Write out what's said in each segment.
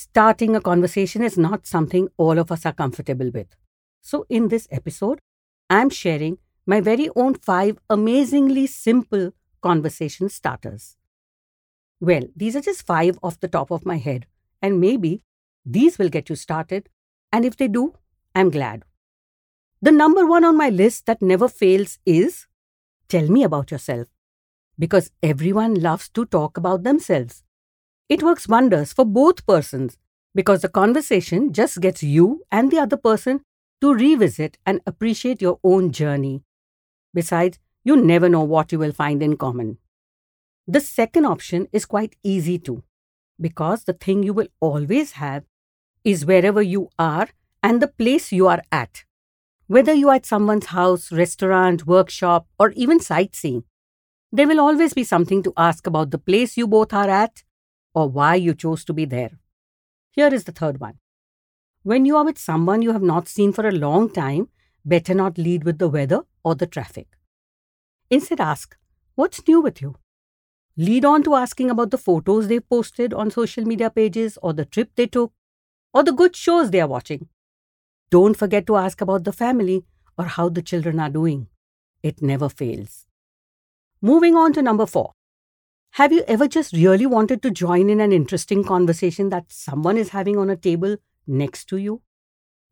starting a conversation is not something all of us are comfortable with. So, in this episode, I'm sharing my very own five amazingly simple conversation starters. Well, these are just five off the top of my head, and maybe these will get you started. And if they do, I'm glad. The number one on my list that never fails is tell me about yourself. Because everyone loves to talk about themselves. It works wonders for both persons because the conversation just gets you and the other person to revisit and appreciate your own journey. Besides, you never know what you will find in common. The second option is quite easy too, because the thing you will always have is wherever you are and the place you are at. Whether you are at someone's house, restaurant, workshop, or even sightseeing, there will always be something to ask about the place you both are at or why you chose to be there. Here is the third one. When you are with someone you have not seen for a long time, better not lead with the weather or the traffic. Instead, ask, What's new with you? Lead on to asking about the photos they've posted on social media pages or the trip they took or the good shows they are watching. Don't forget to ask about the family or how the children are doing. It never fails. Moving on to number four. Have you ever just really wanted to join in an interesting conversation that someone is having on a table next to you?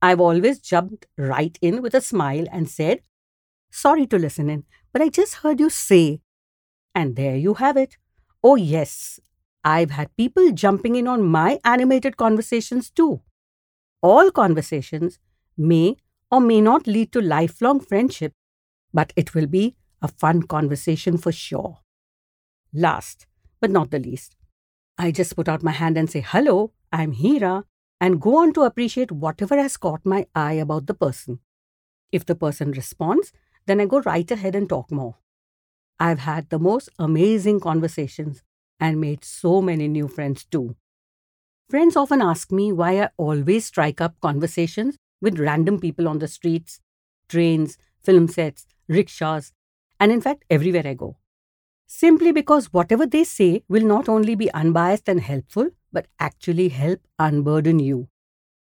I've always jumped right in with a smile and said, Sorry to listen in, but I just heard you say. And there you have it. Oh, yes, I've had people jumping in on my animated conversations too. All conversations may or may not lead to lifelong friendship, but it will be a fun conversation for sure. Last but not the least, I just put out my hand and say, Hello, I'm Hira, and go on to appreciate whatever has caught my eye about the person. If the person responds, then I go right ahead and talk more. I've had the most amazing conversations and made so many new friends too. Friends often ask me why I always strike up conversations with random people on the streets, trains, film sets, rickshaws, and in fact, everywhere I go. Simply because whatever they say will not only be unbiased and helpful, but actually help unburden you.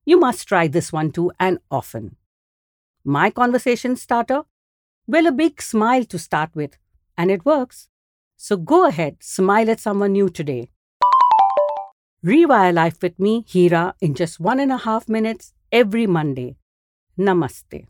You must try this one too and often. My conversation starter well, a big smile to start with, and it works. So go ahead, smile at someone new today. Rewire life with me, Hira, in just one and a half minutes every Monday. Namaste.